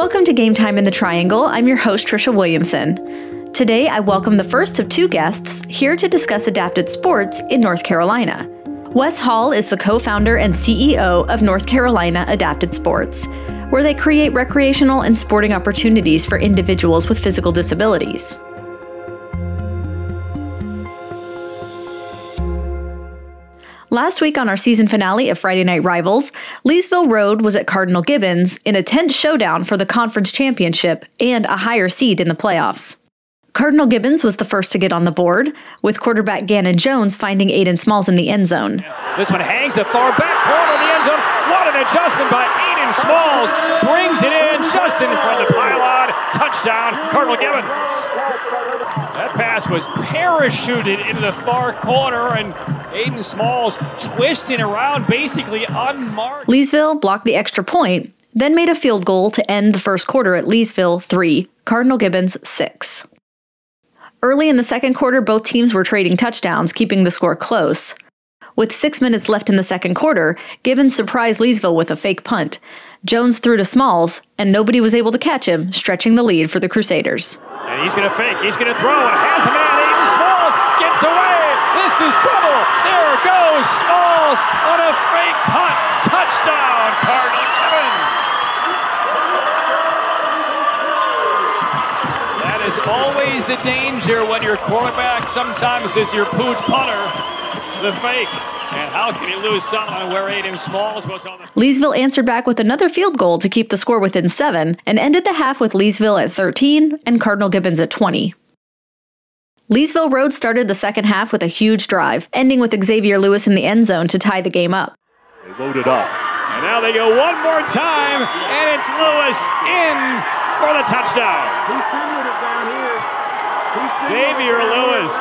Welcome to Game Time in the Triangle. I'm your host, Tricia Williamson. Today, I welcome the first of two guests here to discuss adapted sports in North Carolina. Wes Hall is the co founder and CEO of North Carolina Adapted Sports, where they create recreational and sporting opportunities for individuals with physical disabilities. Last week on our season finale of Friday Night Rivals, Leesville Road was at Cardinal Gibbons in a tense showdown for the conference championship and a higher seed in the playoffs. Cardinal Gibbons was the first to get on the board, with quarterback Gannon Jones finding Aiden Smalls in the end zone. This one hangs the far back corner of the end zone. What an adjustment by Aiden Smalls. Brings it in just in front of the pylon. Touchdown, Cardinal Gibbons. Pass was parachuted into the far corner, and Aiden Smalls twisting around basically unmarked. Leesville blocked the extra point, then made a field goal to end the first quarter at Leesville 3, Cardinal Gibbons 6. Early in the second quarter, both teams were trading touchdowns, keeping the score close. With six minutes left in the second quarter, Gibbons surprised Leesville with a fake punt. Jones threw to Smalls, and nobody was able to catch him, stretching the lead for the Crusaders. And he's going to fake. He's going to throw. And has a man. Aiden Smalls gets away. This is trouble. There goes Smalls on a fake punt. Touchdown, Cardinal Gibbons. That is always the danger when your quarterback sometimes is your pooch punter. The fake. And how can he lose someone where Aiden Smalls was on the Leesville answered back with another field goal to keep the score within seven and ended the half with Leesville at 13 and Cardinal Gibbons at 20. Leesville Road started the second half with a huge drive, ending with Xavier Lewis in the end zone to tie the game up. They loaded up. And now they go one more time, and it's Lewis in for the touchdown. Xavier Lewis.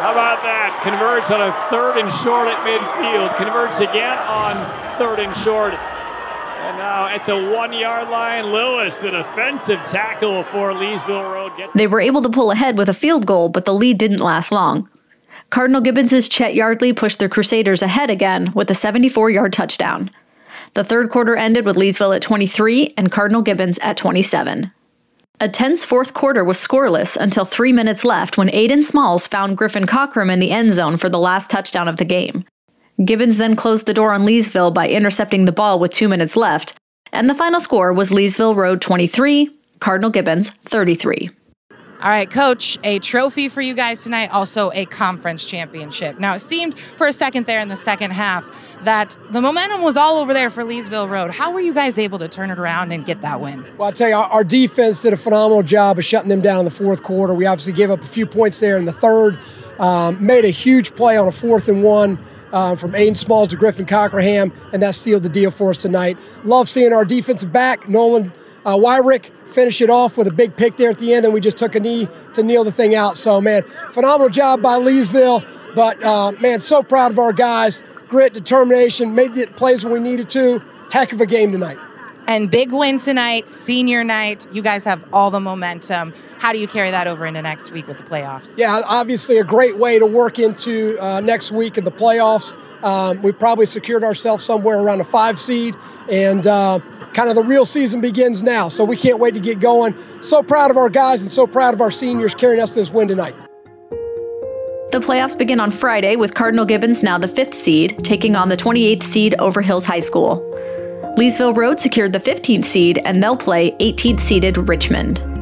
How about that? Converts on a third and short at midfield. Converts again on third and short. And now at the one yard line, Lewis, the defensive tackle for Leesville Road, gets. They were able to pull ahead with a field goal, but the lead didn't last long. Cardinal Gibbons' Chet Yardley pushed the Crusaders ahead again with a 74 yard touchdown. The third quarter ended with Leesville at 23 and Cardinal Gibbons at 27. A tense fourth quarter was scoreless until three minutes left when Aiden Smalls found Griffin Cockrum in the end zone for the last touchdown of the game. Gibbons then closed the door on Leesville by intercepting the ball with two minutes left, and the final score was Leesville Road 23, Cardinal Gibbons 33. All right, coach, a trophy for you guys tonight, also a conference championship. Now, it seemed for a second there in the second half that the momentum was all over there for Leesville Road. How were you guys able to turn it around and get that win? Well, I'll tell you, our, defense did a phenomenal job of shutting them down in the fourth quarter. We obviously gave up a few points there in the third, um, made a huge play on a fourth and one. Uh, from Aiden Smalls to Griffin Cockerham, and that sealed the deal for us tonight. Love seeing our defensive back, Nolan uh, Wyrick, finish it off with a big pick there at the end, and we just took a knee to kneel the thing out. So, man, phenomenal job by Leesville. But, uh, man, so proud of our guys. Grit, determination, made the plays when we needed to. Heck of a game tonight. And big win tonight, senior night. You guys have all the momentum. How do you carry that over into next week with the playoffs? Yeah, obviously a great way to work into uh, next week in the playoffs. Um, we probably secured ourselves somewhere around a five seed, and uh, kind of the real season begins now. So we can't wait to get going. So proud of our guys and so proud of our seniors carrying us this win tonight. The playoffs begin on Friday with Cardinal Gibbons now the fifth seed, taking on the 28th seed Overhills High School. Leesville Road secured the 15th seed, and they'll play 18th seeded Richmond.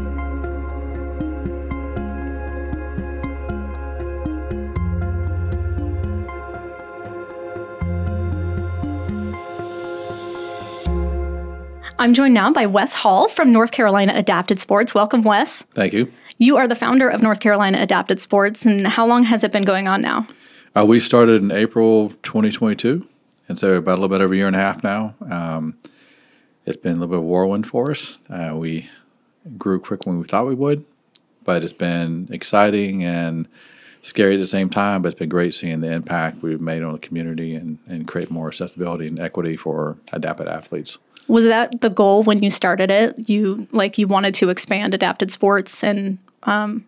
I'm joined now by Wes Hall from North Carolina Adapted Sports. Welcome, Wes. Thank you. You are the founder of North Carolina Adapted Sports, and how long has it been going on now? Uh, we started in April 2022, and so about a little bit over a year and a half now. Um, it's been a little bit of a whirlwind for us. Uh, we grew quick when we thought we would, but it's been exciting and scary at the same time. But it's been great seeing the impact we've made on the community and, and create more accessibility and equity for adapted athletes. Was that the goal when you started it? You like you wanted to expand adapted sports, and um,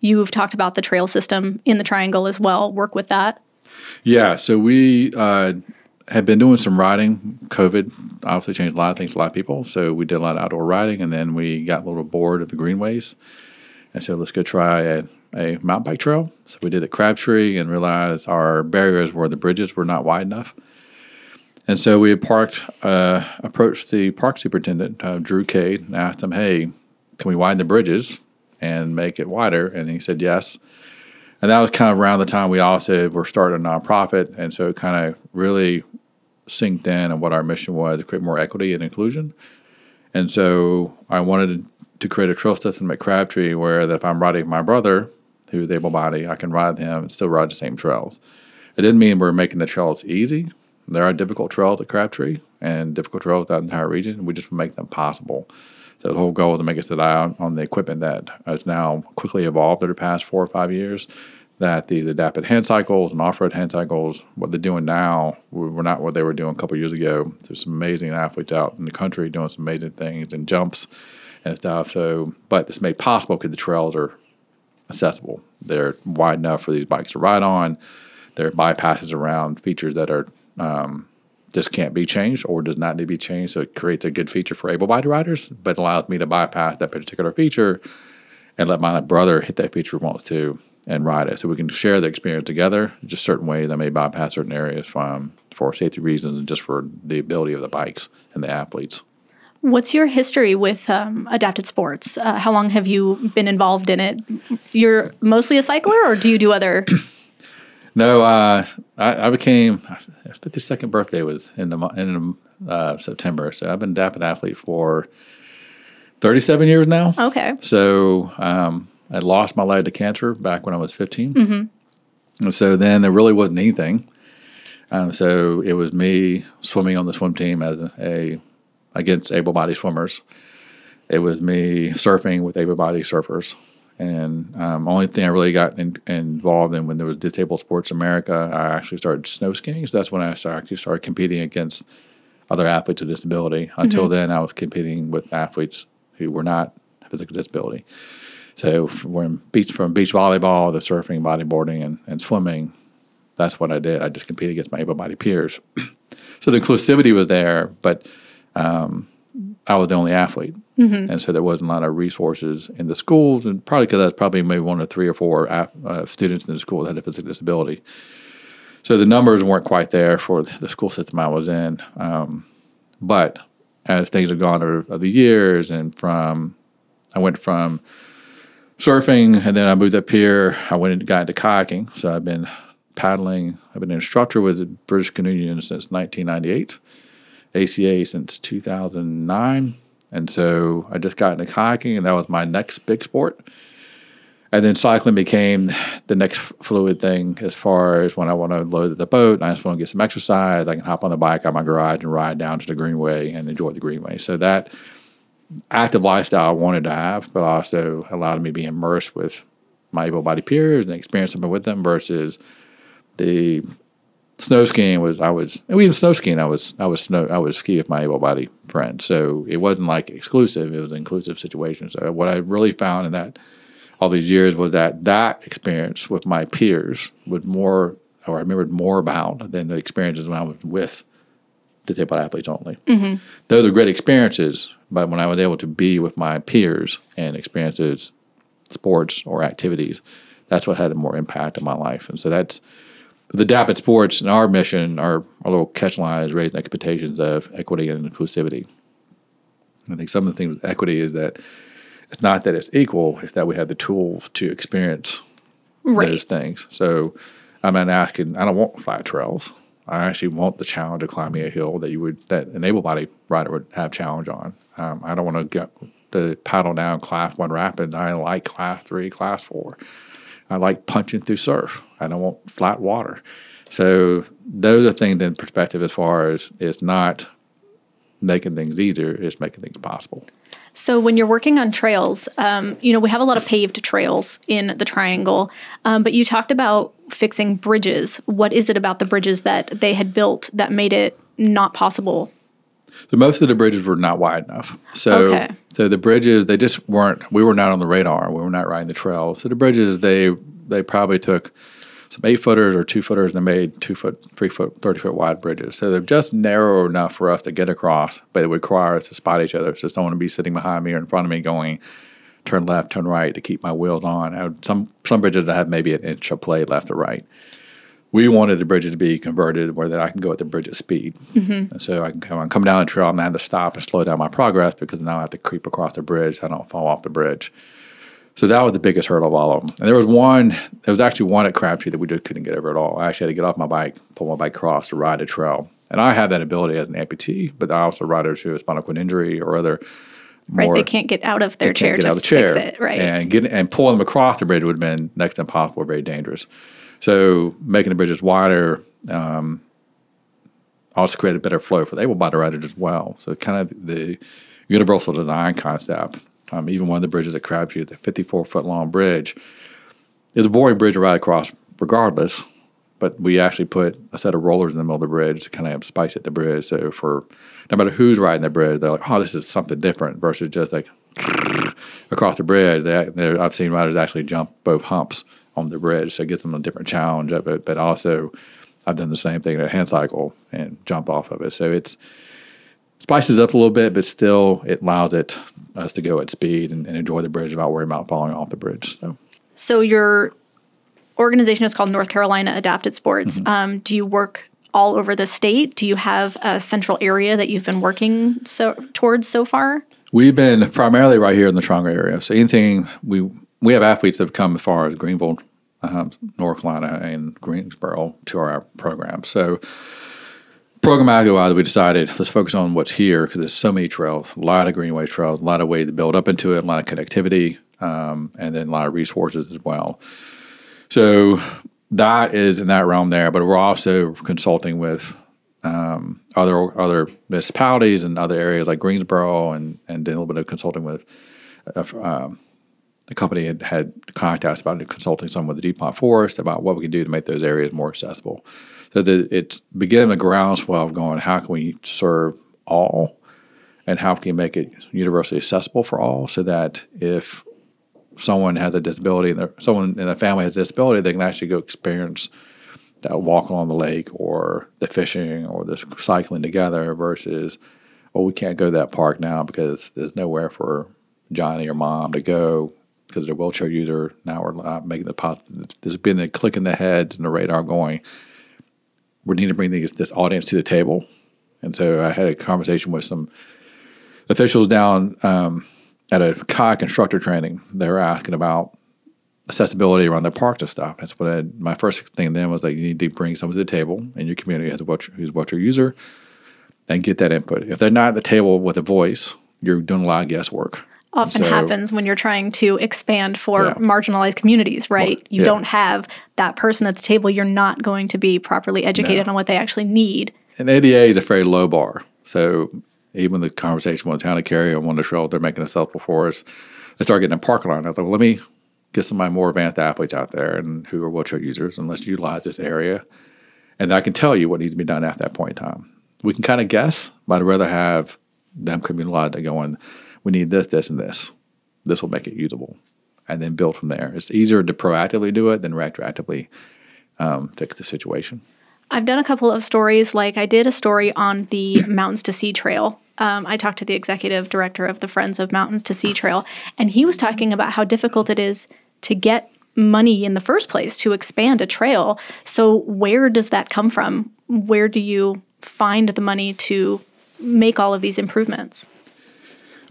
you've talked about the trail system in the Triangle as well. Work with that. Yeah, so we uh, had been doing some riding. COVID obviously changed a lot of things a lot of people. So we did a lot of outdoor riding, and then we got a little bored of the greenways, and so let's go try a, a mountain bike trail. So we did at Crabtree and realized our barriers were the bridges were not wide enough. And so we parked, uh, approached the park superintendent, uh, Drew Cade, and asked him, "Hey, can we widen the bridges and make it wider?" And he said yes. And that was kind of around the time we also were starting a nonprofit, and so it kind of really synced in on what our mission was to create more equity and inclusion. And so I wanted to create a trail system at Crabtree where that if I'm riding my brother, who's able bodied, I can ride him and still ride the same trails. It didn't mean we're making the trails easy. There are difficult trails at Crabtree and difficult trails throughout the entire region. We just make them possible. So the whole goal is to make us rely on, on the equipment that has now quickly evolved over the past four or five years. That the, the adapted hand cycles and off-road hand cycles, what they're doing now, were not what they were doing a couple years ago. There's some amazing athletes out in the country doing some amazing things and jumps and stuff. So, but it's made possible because the trails are accessible. They're wide enough for these bikes to ride on. There are bypasses around features that are um, just can't be changed or does not need to be changed. So it creates a good feature for able-bodied riders, but allows me to bypass that particular feature and let my brother hit that feature wants to and ride it. So we can share the experience together. Just certain ways I may bypass certain areas from for safety reasons and just for the ability of the bikes and the athletes. What's your history with um, adapted sports? Uh, how long have you been involved in it? You're mostly a cycler, or do you do other? No, uh, I, I, became 52nd birthday was in the in uh, September, so I've been a adapted athlete for 37 years now. Okay. So um, I lost my leg to cancer back when I was 15. Mm-hmm. And so then there really wasn't anything. Um, so it was me swimming on the swim team as a, a against able-bodied swimmers. It was me surfing with able-bodied surfers. And um, only thing I really got in, involved in when there was Disabled Sports America, I actually started snow skiing. So that's when I started, actually started competing against other athletes with disability. Until mm-hmm. then, I was competing with athletes who were not physical disability. So from beach from beach volleyball to surfing, bodyboarding, and, and swimming, that's what I did. I just competed against my able-bodied peers. so the inclusivity was there, but um, I was the only athlete, mm-hmm. and so there wasn't a lot of resources in the schools, and probably because I was probably maybe one of three or four uh, students in the school that had a physical disability. So the numbers weren't quite there for the school system I was in. Um, but as things have gone over the years, and from I went from surfing, and then I moved up here. I went and got into kayaking. So I've been paddling. I've been an instructor with the British Canoe Union since 1998, ACA since 2009. And so I just got into kayaking, and that was my next big sport. And then cycling became the next fluid thing as far as when I want to load the boat and I just want to get some exercise, I can hop on the bike out of my garage and ride down to the greenway and enjoy the greenway. So that active lifestyle I wanted to have, but also allowed me to be immersed with my able-bodied peers and experience something with them versus the snow skiing was I was and even snow skiing I was I was snow I was ski with my able-bodied friends. So it wasn't like exclusive; it was an inclusive situation. So what I really found in that all these years was that that experience with my peers was more, or I remembered more about than the experiences when I was with disabled athletes only. Mm-hmm. Those are great experiences, but when I was able to be with my peers and experiences sports or activities, that's what had a more impact on my life. And so that's the adapted sports and our mission, our, our little catch line is raising expectations of equity and inclusivity. I think some of the things with equity is that it's not that it's equal, it's that we have the tools to experience right. those things. So I'm not asking, I don't want flat trails. I actually want the challenge of climbing a hill that you would that an able body rider would have challenge on. Um, I don't want to get to paddle down class one rapids. I like class three, class four. I like punching through surf. I don't want flat water. So those are things in perspective as far as it's not making things easier, it's making things possible. So when you're working on trails, um, you know we have a lot of paved trails in the Triangle, um, but you talked about fixing bridges. What is it about the bridges that they had built that made it not possible? So most of the bridges were not wide enough. So okay. so the bridges they just weren't. We were not on the radar. We were not riding the trail. So the bridges they they probably took some eight footers or two footers, and they made two foot, three foot, 30 foot wide bridges. So they're just narrow enough for us to get across, but it would require us to spot each other. So someone would be sitting behind me or in front of me going, turn left, turn right to keep my wheels on. Had, some, some bridges that have maybe an inch of play left or right. We wanted the bridges to be converted where that I can go at the bridge at speed. Mm-hmm. And so I can come, come down the trail, I'm to have to stop and slow down my progress because now I have to creep across the bridge. I don't fall off the bridge. So that was the biggest hurdle of all of them. And there was one, there was actually one at Crabtree that we just couldn't get over at all. I actually had to get off my bike, pull my bike across to ride a trail. And I have that ability as an amputee, but I also riders who have spinal cord injury or other. Right, they can't get out of their chair get to out of the chair. fix it. Right. And getting and pulling them across the bridge would have been next to impossible, very dangerous. So making the bridges wider um, also created better flow for the able-bodied riders as well. So kind of the universal design concept. Um, even one of the bridges at Crabtree, the 54-foot long bridge, is a boring bridge to ride across regardless. But we actually put a set of rollers in the middle of the bridge to kind of spice at the bridge. So for no matter who's riding the bridge, they're like, "Oh, this is something different," versus just like across the bridge. They, I've seen riders actually jump both humps on the bridge, so it gives them a different challenge of it. But also, I've done the same thing in a hand cycle and jump off of it. So it's spices up a little bit, but still it allows it us to go at speed and, and enjoy the bridge without worrying about falling off the bridge. So So your organization is called North Carolina Adapted Sports. Mm-hmm. Um, do you work all over the state? Do you have a central area that you've been working so towards so far? We've been primarily right here in the Toronto area. So anything we we have athletes that have come as far as Greenville, um, North Carolina, and Greensboro to our program. So programmatically we decided let's focus on what's here because there's so many trails, a lot of greenway trails, a lot of ways to build up into it, a lot of connectivity, um, and then a lot of resources as well. So that is in that realm there, but we're also consulting with um, other other municipalities and other areas like Greensboro, and and a little bit of consulting with uh, um, the company had had contacted us about consulting some with the DuPont Forest about what we can do to make those areas more accessible. So that it's beginning the groundswell of going, how can we serve all, and how can we make it universally accessible for all, so that if someone has a disability and someone in the family has a disability, they can actually go experience that walk along the lake or the fishing or the cycling together versus, oh, we can't go to that park now because there's nowhere for Johnny or mom to go because they're wheelchair user. Now we're not making the positive. There's been a click in the head and the radar going. We need to bring these, this audience to the table. And so I had a conversation with some officials down um, at a kayak instructor training. They were asking about accessibility around their parks and stuff. That's what I, my first thing then was like, you need to bring someone to the table in your community who's a wheelchair, who's a wheelchair user and get that input. If they're not at the table with a voice, you're doing a lot of guesswork. Often So- happens when you're trying to expand for Yeah. marginalized communities, right? Well, you yeah. don't have that person at the table. You're not going to be properly educated No. on what they actually need. And ADA is a very low bar. So even the conversation with the town of Cary on one of the they're making a accessible before us, they start getting a parking lot. I thought, well, let me get some of my more advanced athletes out there and who are wheelchair users and let's utilize this area. And I can tell you what needs to be done at that point in time. We can kind of guess, but I'd rather have them communalize it going, we need this, this, and this. This will make it usable. And then build from there. It's easier to proactively do it than retroactively um, fix the situation. I've done a couple of stories. Like I did a story on the Mountains to Sea Trail. Um, I talked to the executive director of the Friends of Mountains to Sea Trail, and he was talking about how difficult it is to get money in the first place to expand a trail. So, where does that come from? Where do you find the money to make all of these improvements?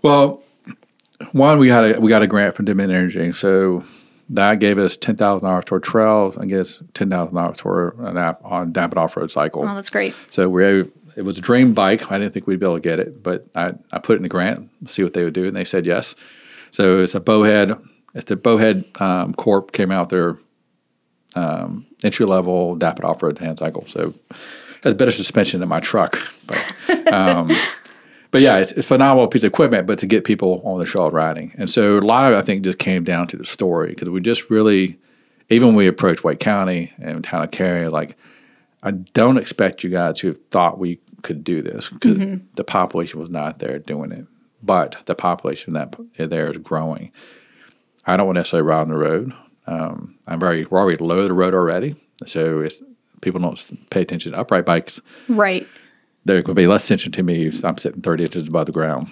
Well, one we got a we got a grant from Dominion Energy, so that gave us ten thousand dollars toward trails. I guess ten thousand dollars toward an app on damp off road cycle. Oh, that's great. So we it was a dream bike. I didn't think we'd be able to get it, but I, I put it in the grant, see what they would do, and they said yes. So it's a Bowhead. It's the Bowhead um, Corp came out their um, entry level Dapit off road hand cycle. So has better suspension than my truck, but um, but yeah, it's, it's a phenomenal piece of equipment. But to get people on the trail riding, and so a lot of it, I think just came down to the story because we just really, even when we approached Wake County and town of Cary, like I don't expect you guys to have thought we could do this because the population was not there doing it. But the population that there is growing. I don't want to necessarily ride on the road. Um, I'm very we're already low the road already. So it's people don't pay attention to upright bikes. Right. There could be less tension to me if I'm sitting 30 inches above the ground.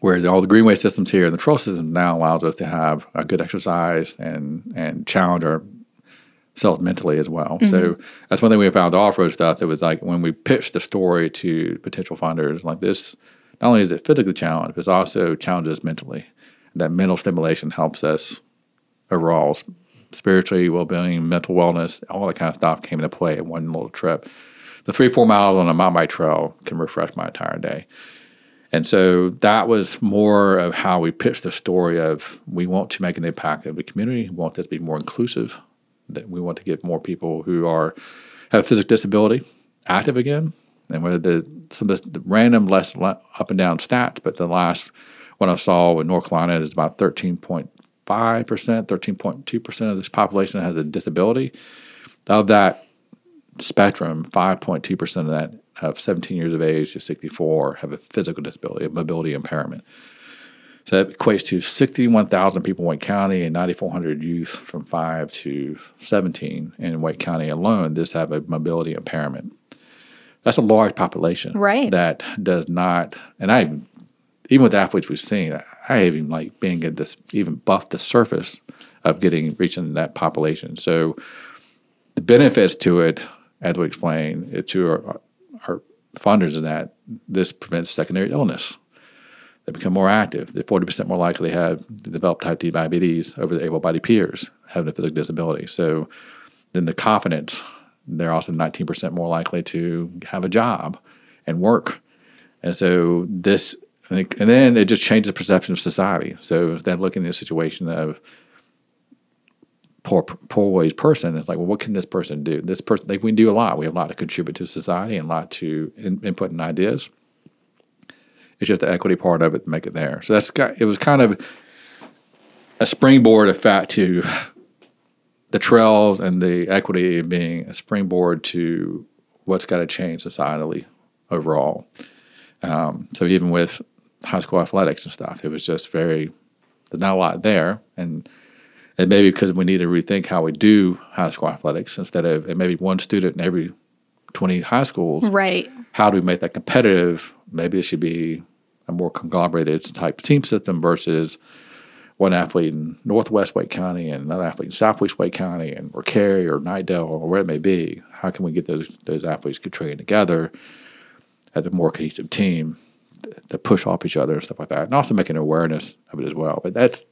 Whereas all the greenway systems here and the trail system now allows us to have a good exercise and and challenge ourselves mentally as well. Mm-hmm. So that's one thing we found the off road stuff. That was like when we pitched the story to potential funders, like this. Not only is it physically challenged, but it also challenges mentally. That mental stimulation helps us overall, spiritually well being, mental wellness, all that kind of stuff came into play in one little trip. The three four miles on a mountain bike trail can refresh my entire day. And so that was more of how we pitched the story of we want to make an impact in the community. We want this to be more inclusive. That we want to get more people who are have a physical disability active again. And whether the some of the random less up and down stats, but the last one I saw in North Carolina is about thirteen point five percent, thirteen point two percent of this population has a disability. Of that spectrum, 5.2% of that of 17 years of age to 64 have a physical disability, a mobility impairment. So that equates to 61,000 people in Wake County and 9,400 youth from 5 to 17 in Wake County alone. This have a mobility impairment. That's a large population, Right. That does not, and I, even with athletes we've seen, I even like being at this, even buff the surface of getting reaching that population. So the benefits to it, as we explain to our, our funders, is that this prevents secondary illness. They become more active. They're 40% more likely to have to develop type 2 diabetes over their able-bodied peers having a physical disability. So then the confidence, they're also 19% more likely to have a job and work. And so this, and then it just changes the perception of society. So then looking at a situation of poor poor ways person. It's like well what can this person do? This person they, we do a lot. We have a lot to contribute to society and a lot to in, input and ideas. It's just the equity part of it to make it there. So that's got, it was kind of a springboard effect to the trails and the equity being a springboard to what's got to change societally overall. Um, so even with high school athletics and stuff it was just very there's not a lot there. And and maybe because we need to rethink how we do high school athletics instead of and maybe one student in every 20 high schools. Right. how do we make that competitive? Maybe it should be a more conglomerated type team system versus one athlete in northwest wake county and another athlete in southwest wake county and or cary or Knightdale or where it may be. How can we get those those athletes to train together as a more cohesive team to push off each other and stuff like that? And also making awareness of it as well. But that's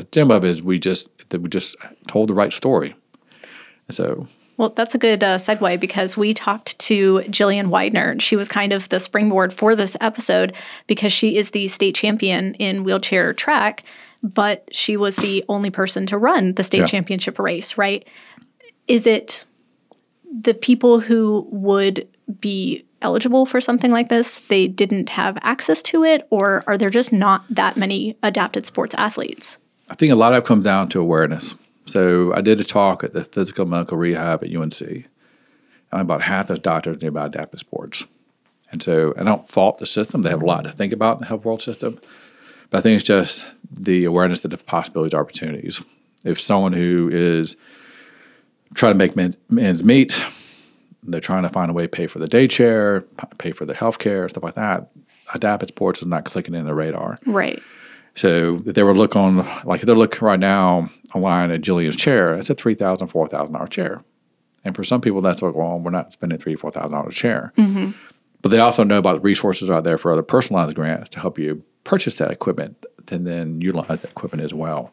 the gem of it is we just that we just told the right story. So Well, that's a good uh, segue because we talked to Jillian Widener. She was kind of the springboard for this episode because she is the state champion in wheelchair track, but she was the only person to run the state Yeah. championship race, right? Is it the people who would be eligible for something like this, they didn't have access to it, or are there just not that many adapted sports athletes? I think a lot of it comes down to awareness. So I did a talk at the physical medical rehab at UNC, and about half those doctors knew about adaptive sports. And so I don't fault the system; they have a lot to think about in the health world system. But I think it's just the awareness of the possibilities, opportunities. If someone who is trying to make men's meet, they're trying to find a way to pay for the day chair, pay for their health care, stuff like that. Adaptive sports is not clicking in the radar. Right. So they were look on, like if they're looking right now online at Jillian's chair, it's a three thousand, four thousand dollar chair, and for some people that's like, well, we're not spending three, four thousand dollars a chair. Mm-hmm. But they also know about the resources out there for other personalized grants to help you purchase that equipment and then utilize that equipment as well.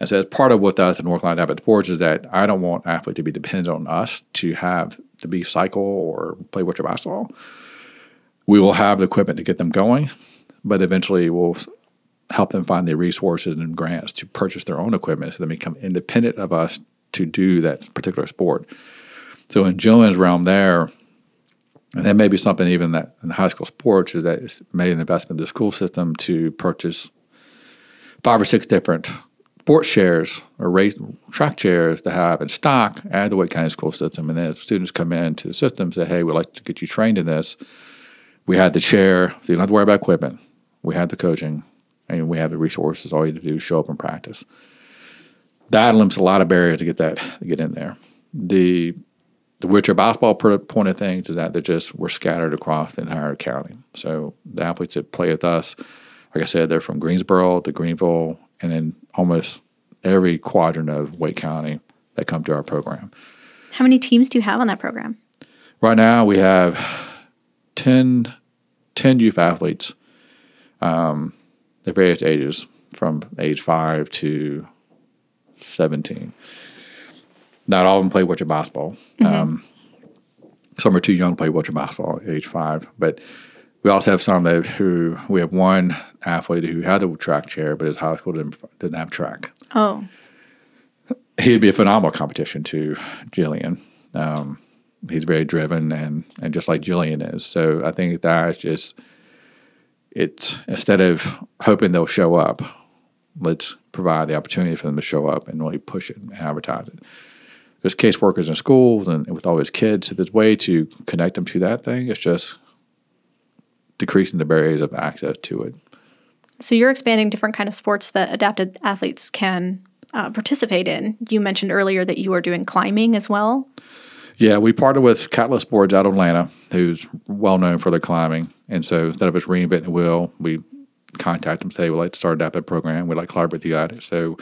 And so, as part of with us at North Carolina Adapted Sports is that I don't want athletes to be dependent on us to have to be cycle or play wheelchair basketball. We will have the equipment to get them going, but eventually we'll help them find the resources and grants to purchase their own equipment so they become independent of us to do that particular sport. So in Jillian's realm there, and that may be something even that in high school sports is that it's made an investment in the school system to purchase five or six different sports chairs or race track chairs to have in stock at the Wake County school system. And then students come into the system, say, hey, we'd like to get you trained in this. We had the chair, so you don't have to worry about equipment. We had the coaching and we have the resources. All you have to do is show up and practice. That limits a lot of barriers to get that to get in there. the the wheelchair basketball point of things is that they're just we're scattered across the entire county. So the athletes that play with us, like I said, they're from Greensboro to Greenville, and then almost every quadrant of Wake County that come to our program. How many teams do you have on that program? Right now, we have 10, 10 youth athletes, um, at various ages, from age five to 17. Not all of them play wheelchair basketball. Um, some are too young to play wheelchair basketball at age five, but we also have some that who we have one athlete who had a track chair, but his high school didn't, didn't have track Oh, he'd be a phenomenal competition to Jillian. Um, he's very driven and and just like Jillian is. So I think that's just it's instead of hoping they'll show up, let's provide the opportunity for them to show up and really push it and advertise it. There's caseworkers in schools and with all those kids. So there's a way to connect them to that thing. It's just decreasing the barriers of access to it. so you're expanding different kind of sports that adapted athletes can uh, participate in. You mentioned earlier that you are doing climbing as well. Yeah, we partnered with Catalyst Sports out of Atlanta, who's well known for their climbing. And so instead of us reinventing the wheel, we contact them, say, we'd like to start a adaptive program. We'd like to collaborate with you guys. So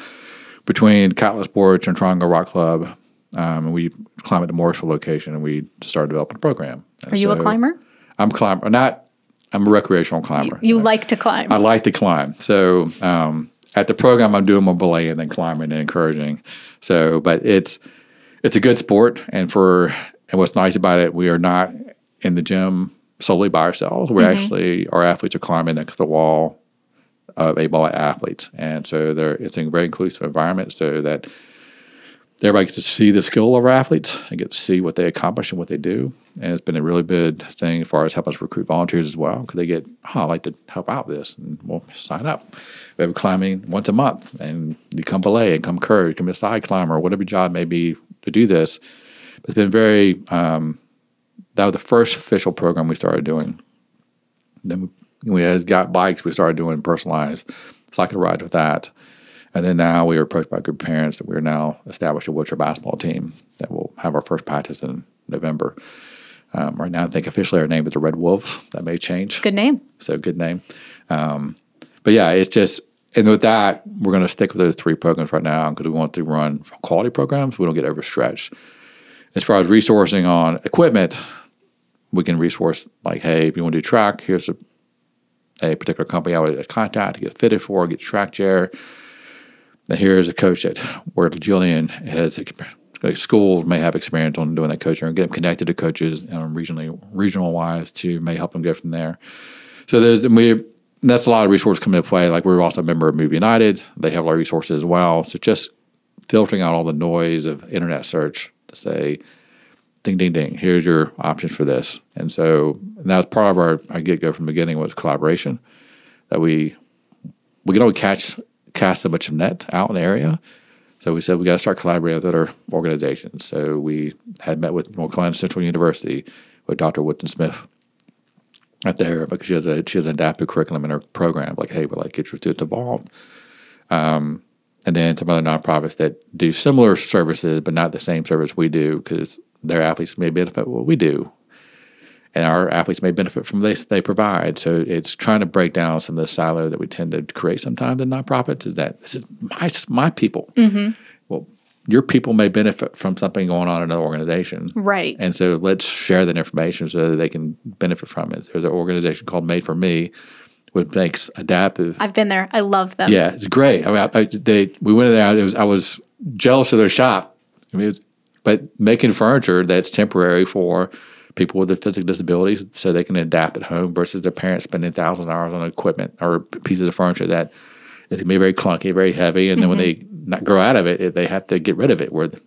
between Catalyst Sports and Triangle Rock Club, um, we climb at the Morrisville location and we started developing a program. And Are you a climber? I'm climber, not, I'm a recreational climber. You like to climb. I like to climb. So um, at the program, I'm doing more belaying and then climbing and encouraging. So, but it's it's a good sport, and for and what's nice about it, we are not in the gym solely by ourselves. We're mm-hmm. actually our athletes are climbing next to the wall of a ball athletes, and so they're it's a very inclusive environment, so that everybody gets to see the skill of our athletes and get to see what they accomplish and what they do. And it's been a really good thing as far as helping us recruit volunteers as well because they get, oh, I'd like to help out with this, and we'll sign up. We have climbing once a month, and you come belay and come courage, come be a side climber, whatever your job may be to do this. But it's been very, um, that was the first official program we started doing. Then we, as got bikes, we started doing personalized cycle rides with that. And then now we are approached by a group of parents that we're now established a wheelchair basketball team that will have our first practice in November. Um, right now, I think officially our name is the Red Wolves. That may change. Good name. So good name. Um, but yeah, it's just, and with that, we're going to stick with those three programs right now because we want to run quality programs. We don't get overstretched. As far as resourcing on equipment, we can resource like, hey, if you want to do track, here's a, a particular company I would contact to get fitted for, get track chair. And here's a coach that where Jillian has like schools may have experience on doing that coaching or get them connected to coaches um, regionally, regional wise to may help them go from there. So there's and we that's a lot of resources coming into play. Like we're also a member of Move United; they have a lot of resources as well. So just filtering out all the noise of internet search to say, ding, ding, ding. Here's your options for this. And so and that was part of our, our get go from the beginning was collaboration. That we we can only catch cast so much of net out in the area. So we said we got to start collaborating with other organizations. So we had met with North Carolina Central University with Dr. Woodson Smith at there because she has a she has an adaptive curriculum in her program. Like, hey, we like get your students involved. Um, and then some other nonprofits that do similar services, but not the same service we do because their athletes may benefit what we do. And our athletes may benefit from this they provide. So it's trying to break down some of the silo that we tend to create sometimes in nonprofits is that this is my, my people. Well, your people may benefit from something going on in another organization. Right. And so let's share that information so that they can benefit from it. There's an organization called Made for Me, which makes adaptive. I've been there. I love them. Yeah, it's great. I mean, I, I, they we went in there. It was I was jealous of their shop. I mean, it's, but making furniture that's temporary for people with physical disabilities, so they can adapt at home versus their parents spending thousand dollars on equipment or pieces of furniture that is going to be very clunky, very heavy, and then when mm-hmm. they not grow out of it, they have to get rid of it. Where the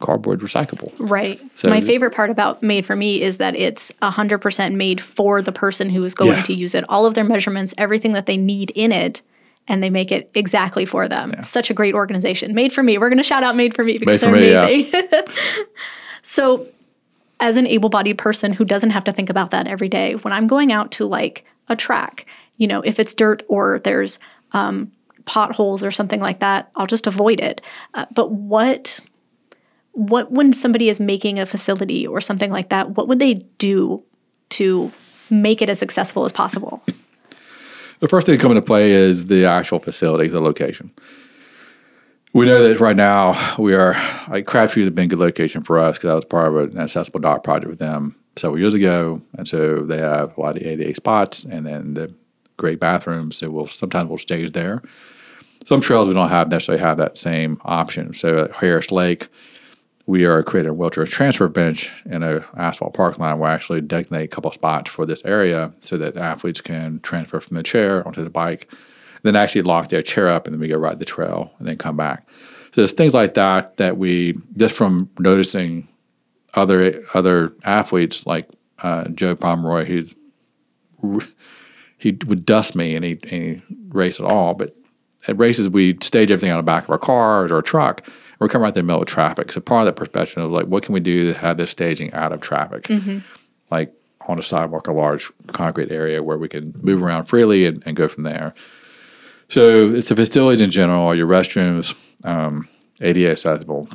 cardboard recyclable. Right. So- My favorite part about Made for Me is that it's 100% made for the person who is going Yeah. to use it. All of their measurements, everything that they need in it, and they make it exactly for them. Such a great organization. Made for Me. We're going to shout out Made for Me because Made they're Me, yeah. amazing. so, as an able bodied person who doesn't have to think about that every day, when I'm going out to like a track, you know, if it's dirt or there's um, potholes or something like that, I'll just avoid it. Uh, but what what when somebody is making a facility or something like that, what would they do to make it as accessible as possible? The first thing to come into play is the actual facility, the location. We know that right now we are like Crabtree has been a good location for us because that was part of an accessible dock project with them several years ago, and so they have a lot of ADA spots and then the great bathrooms. So we'll sometimes we'll stage there. Some trails we don't have necessarily have that same option. So at Harris Lake, we are creating a wheelchair transfer bench in a asphalt parking lot. We'll actually designate a couple spots for this area so that athletes can transfer from the chair onto the bike, then actually lock their chair up, and then we go ride the trail and then come back. So there's things like that that we just from noticing other other athletes like uh, Joe Pomeroy, who he would dust me and he race at all, but at races we stage everything on the back of our cars or a truck we're coming right in the middle of traffic. So part of that perspective of like, what can we do to have this staging out of traffic? Mm-hmm. Like on a sidewalk, a large concrete area where we can move around freely and, and go from there. So it's the facilities in general, your restrooms, um, ADA accessible,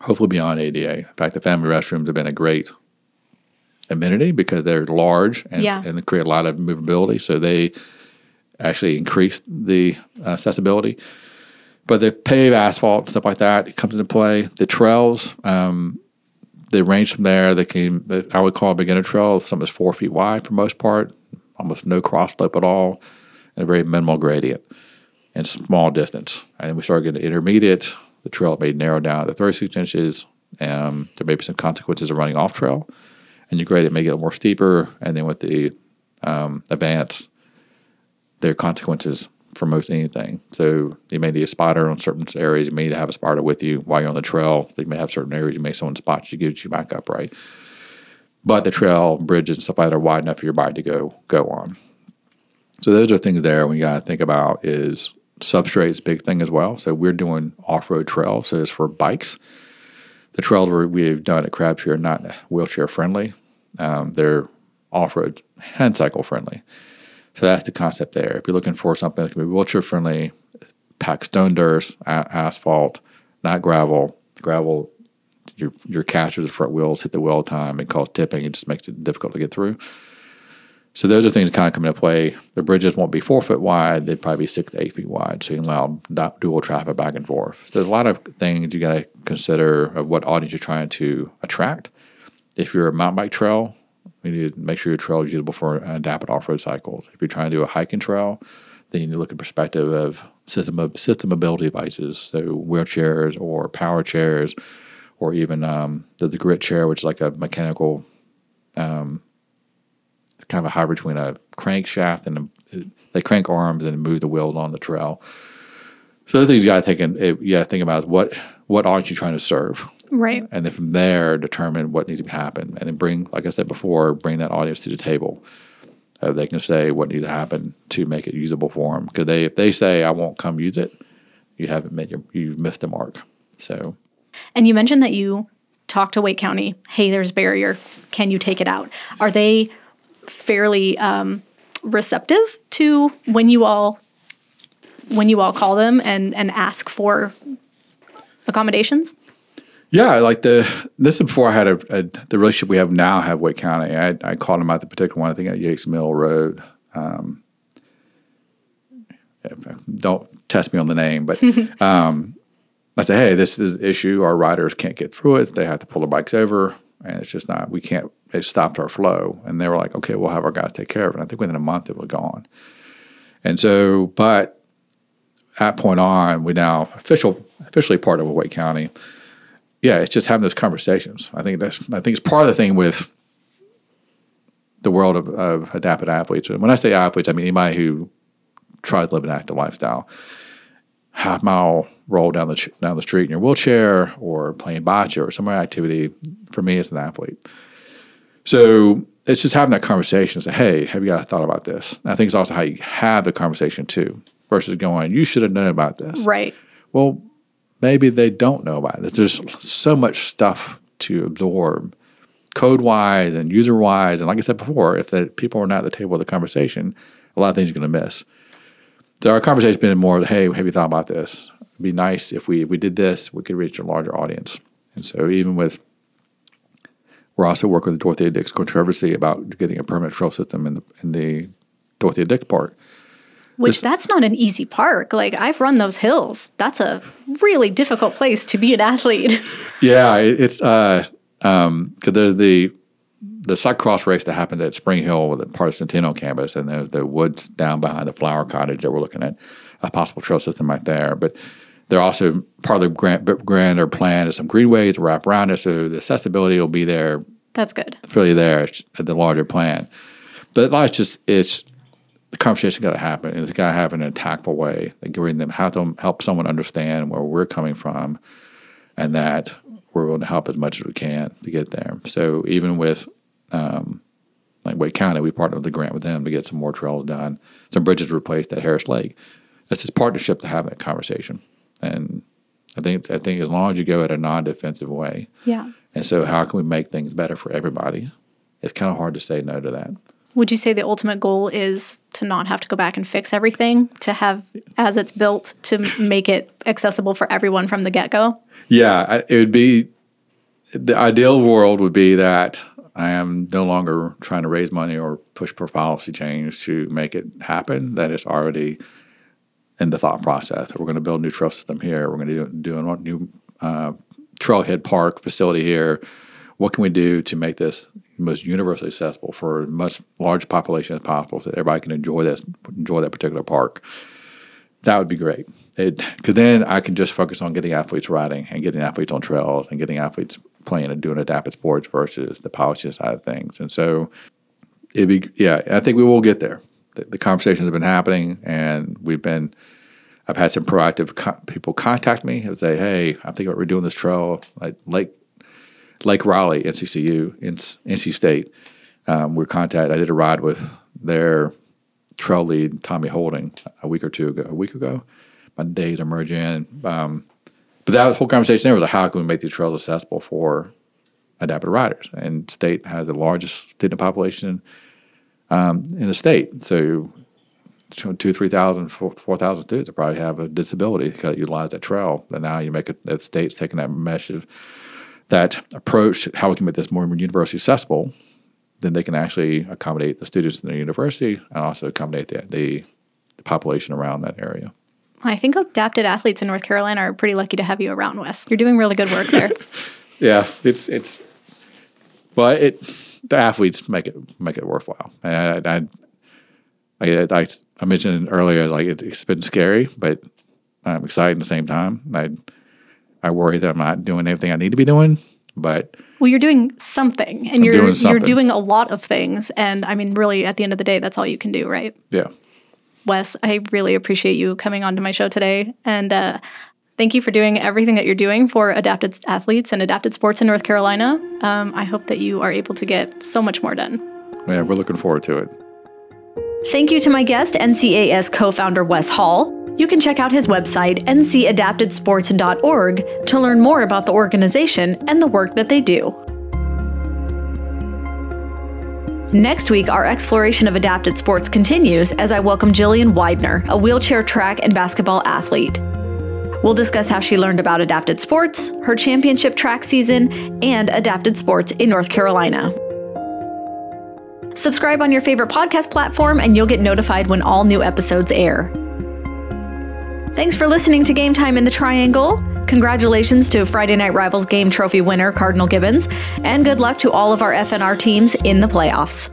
hopefully beyond ADA. In fact, the family restrooms have been a great amenity because they're large and, Yeah. and they create a lot of movability. So they actually increase the accessibility. But the paved asphalt stuff like that comes into play. The trails, um, they range from there. They can I would call a beginner trail. Some is four feet wide for most part, almost no cross slope at all, and a very minimal gradient and small distance. And then we started getting intermediate. The trail may narrow down to 36 inches. Um, there may be some consequences of running off trail, and your gradient may get more steeper. And then with the um, advance, there are consequences for most anything. So you may need a spotter on certain areas. You may need to have a spotter with you while you're on the trail. You may have certain areas you may someone spot you, get you back up right. But the trail, bridges, and stuff like that are wide enough for your bike to go go on. So those are things there we got to think about is substrate is a big thing as well. So we're doing off-road trails. So it's for bikes. The trails we- we've done at Crabtree are not wheelchair friendly. Um, they're off-road hand cycle friendly. So that's the concept there. If you're looking for something that can be wheelchair friendly, pack stone dirt, a- asphalt, not gravel. Gravel, your your casters, the front wheels hit the wheel time and cause tipping. It just makes it difficult to get through. So those are things that kind of come into play. The bridges won't be four foot wide; they'd probably be six to eight feet wide, so you can allow dual traffic back and forth. So there's a lot of things you got to consider of what audience you're trying to attract. If you're a mountain bike trail, you need to make sure your trail is usable for adapted off-road cycles. If you're trying to do a hiking trail, then you need to look at perspective of system of system mobility devices, so wheelchairs or power chairs, or even um, the, the grit chair, which is like a mechanical, um, it's kind of a hybrid between a crankshaft and a, they crank arms and move the wheels on the trail. So those things you got to You got to think about what what audience you're trying to serve Right. and then from there determine what needs to happen and then bring like i said before bring that audience to the table uh, they can say what needs to happen to make it usable for them because they if they say i won't come use it you haven't met your you've missed the mark so And you mentioned that you talked to Wake County. Hey, there's barrier. Can you take it out? Are they fairly um, receptive to when you all when you all call them and and ask for accommodations? Yeah like the this is before i had a, a the relationship we have now have wake county i, I called him out the particular one i think at yates mill road um, don't test me on the name but um, I said, hey, this is an issue. Our riders can't get through it. They have to pull their bikes over, and it's just not. We can't. It stopped our flow, and they were like, okay, we'll have our guys take care of it. And I think within a month it was gone. And so, but at point on, we now official officially part of Wake County. Yeah, it's just having those conversations. I think that's. I think it's part of the thing with the world of, of adapted athletes. And when I say athletes, I mean anybody who tries to live an active lifestyle half mile roll down the down the street in your wheelchair or playing bocce or some other activity for me as an athlete. So it's just having that conversation. Say, hey, have you guys thought about this? And I think it's also how you have the conversation too, versus going, you should have known about this. Right. Well, maybe they don't know about this. There's so much stuff to absorb, code wise and user wise. And like I said before, if the people are not at the table of the conversation, a lot of things you're going to miss. So our conversation has been more, hey, have you thought about this? It'd be nice if we if we did this, we could reach a larger audience. And so even with we're also working with the Dorothea Dix Conservancy about getting a permanent trail system in the in the Dorothea Dix Park. Which that's not an easy park. Like I've run those hills. That's a really difficult place to be an athlete. Yeah, it- it's uh um because there's the the cyclocross race that happens at Spring Hill with the part of Centennial campus, and there's the woods down behind the flower cottage that we're looking at a possible trail system right there. But they're also part of the grand, grander plan is some greenways to wrap around it, so the accessibility will be there That's good. really there at the larger plan. But it's just it's the conversation got to happen, and it's got to happen in a tactful way, like giving them how to help someone understand where we're coming from, and that we're willing to help as much as we can to get there. So even with um, like Wake County, we partnered with the grant with them to get some more trails done, some bridges replaced at Harris Lake. It's this partnership to have that conversation, and I think I think as long as you go at a non-defensive way, Yeah. and so, how can we make things better for everybody? It's kind of hard to say no to that. Would you say the ultimate goal is to not have to go back and fix everything, to have as it's built to make it accessible for everyone from the get go? Yeah, it would be the ideal world would be that I am no longer trying to raise money or push for policy change to make it happen. That it's already in the thought process. We're going to build a new trail system here. We're going to do, do a new uh, trailhead park facility here. What can we do to make this most universally accessible for as much large population as possible, so everybody can enjoy this, enjoy that particular park? That would be great. Because then I can just focus on getting athletes riding and getting athletes on trails and getting athletes playing and doing adaptive sports versus the policy side of things. And so it'd be, yeah, I think we will get there. The, the conversations have been happening, and we've been. I've had some proactive co- people contact me and say, "Hey, I'm thinking about redoing this trail, like Lake Lake Raleigh, NCCU, NC State." Um, we're contacted. I did a ride with their trail lead, Tommy Holding, a week or two ago. A week ago, my days are merging. Um, but that whole conversation there was like, how can we make these trails accessible for adaptive riders? And state has the largest student population um, in the state. So, two, three thousand, four, four thousand students probably have a disability that utilize that trail. And now you make it, the state's taking that mesh of that approach, how we can make this more universally accessible, then they can actually accommodate the students in the university and also accommodate the, the, the population around that area. I think adapted athletes in North Carolina are pretty lucky to have you around, Wes. You're doing really good work there. Yeah, it's it's, but it the athletes make it make it worthwhile. And I I, I, I mentioned earlier like it, it's been scary, but I'm excited at the same time. I I worry that I'm not doing everything I need to be doing, but well, you're doing something, and you're doing you're doing a lot of things. And I mean, really, at the end of the day, that's all you can do, right? yeah, Wes, I really appreciate you coming onto my show today. And uh, thank you for doing everything that you're doing for adapted athletes and adapted sports in North Carolina. Um, I hope that you are able to get so much more done. yeah, we're looking forward to it. Thank you to my guest, NCAS co founder Wes Hall. You can check out his website, ncadaptedsports.org, to learn more about the organization and the work that they do. Next week, our exploration of adapted sports continues as I welcome Jillian Widener, a wheelchair track and basketball athlete. We'll discuss how she learned about adapted sports, her championship track season, and adapted sports in North Carolina. Subscribe on your favorite podcast platform and you'll get notified when all new episodes air. Thanks for listening to Game Time in the Triangle. Congratulations to Friday Night Rivals game trophy winner Cardinal Gibbons, and good luck to all of our FNR teams in the playoffs.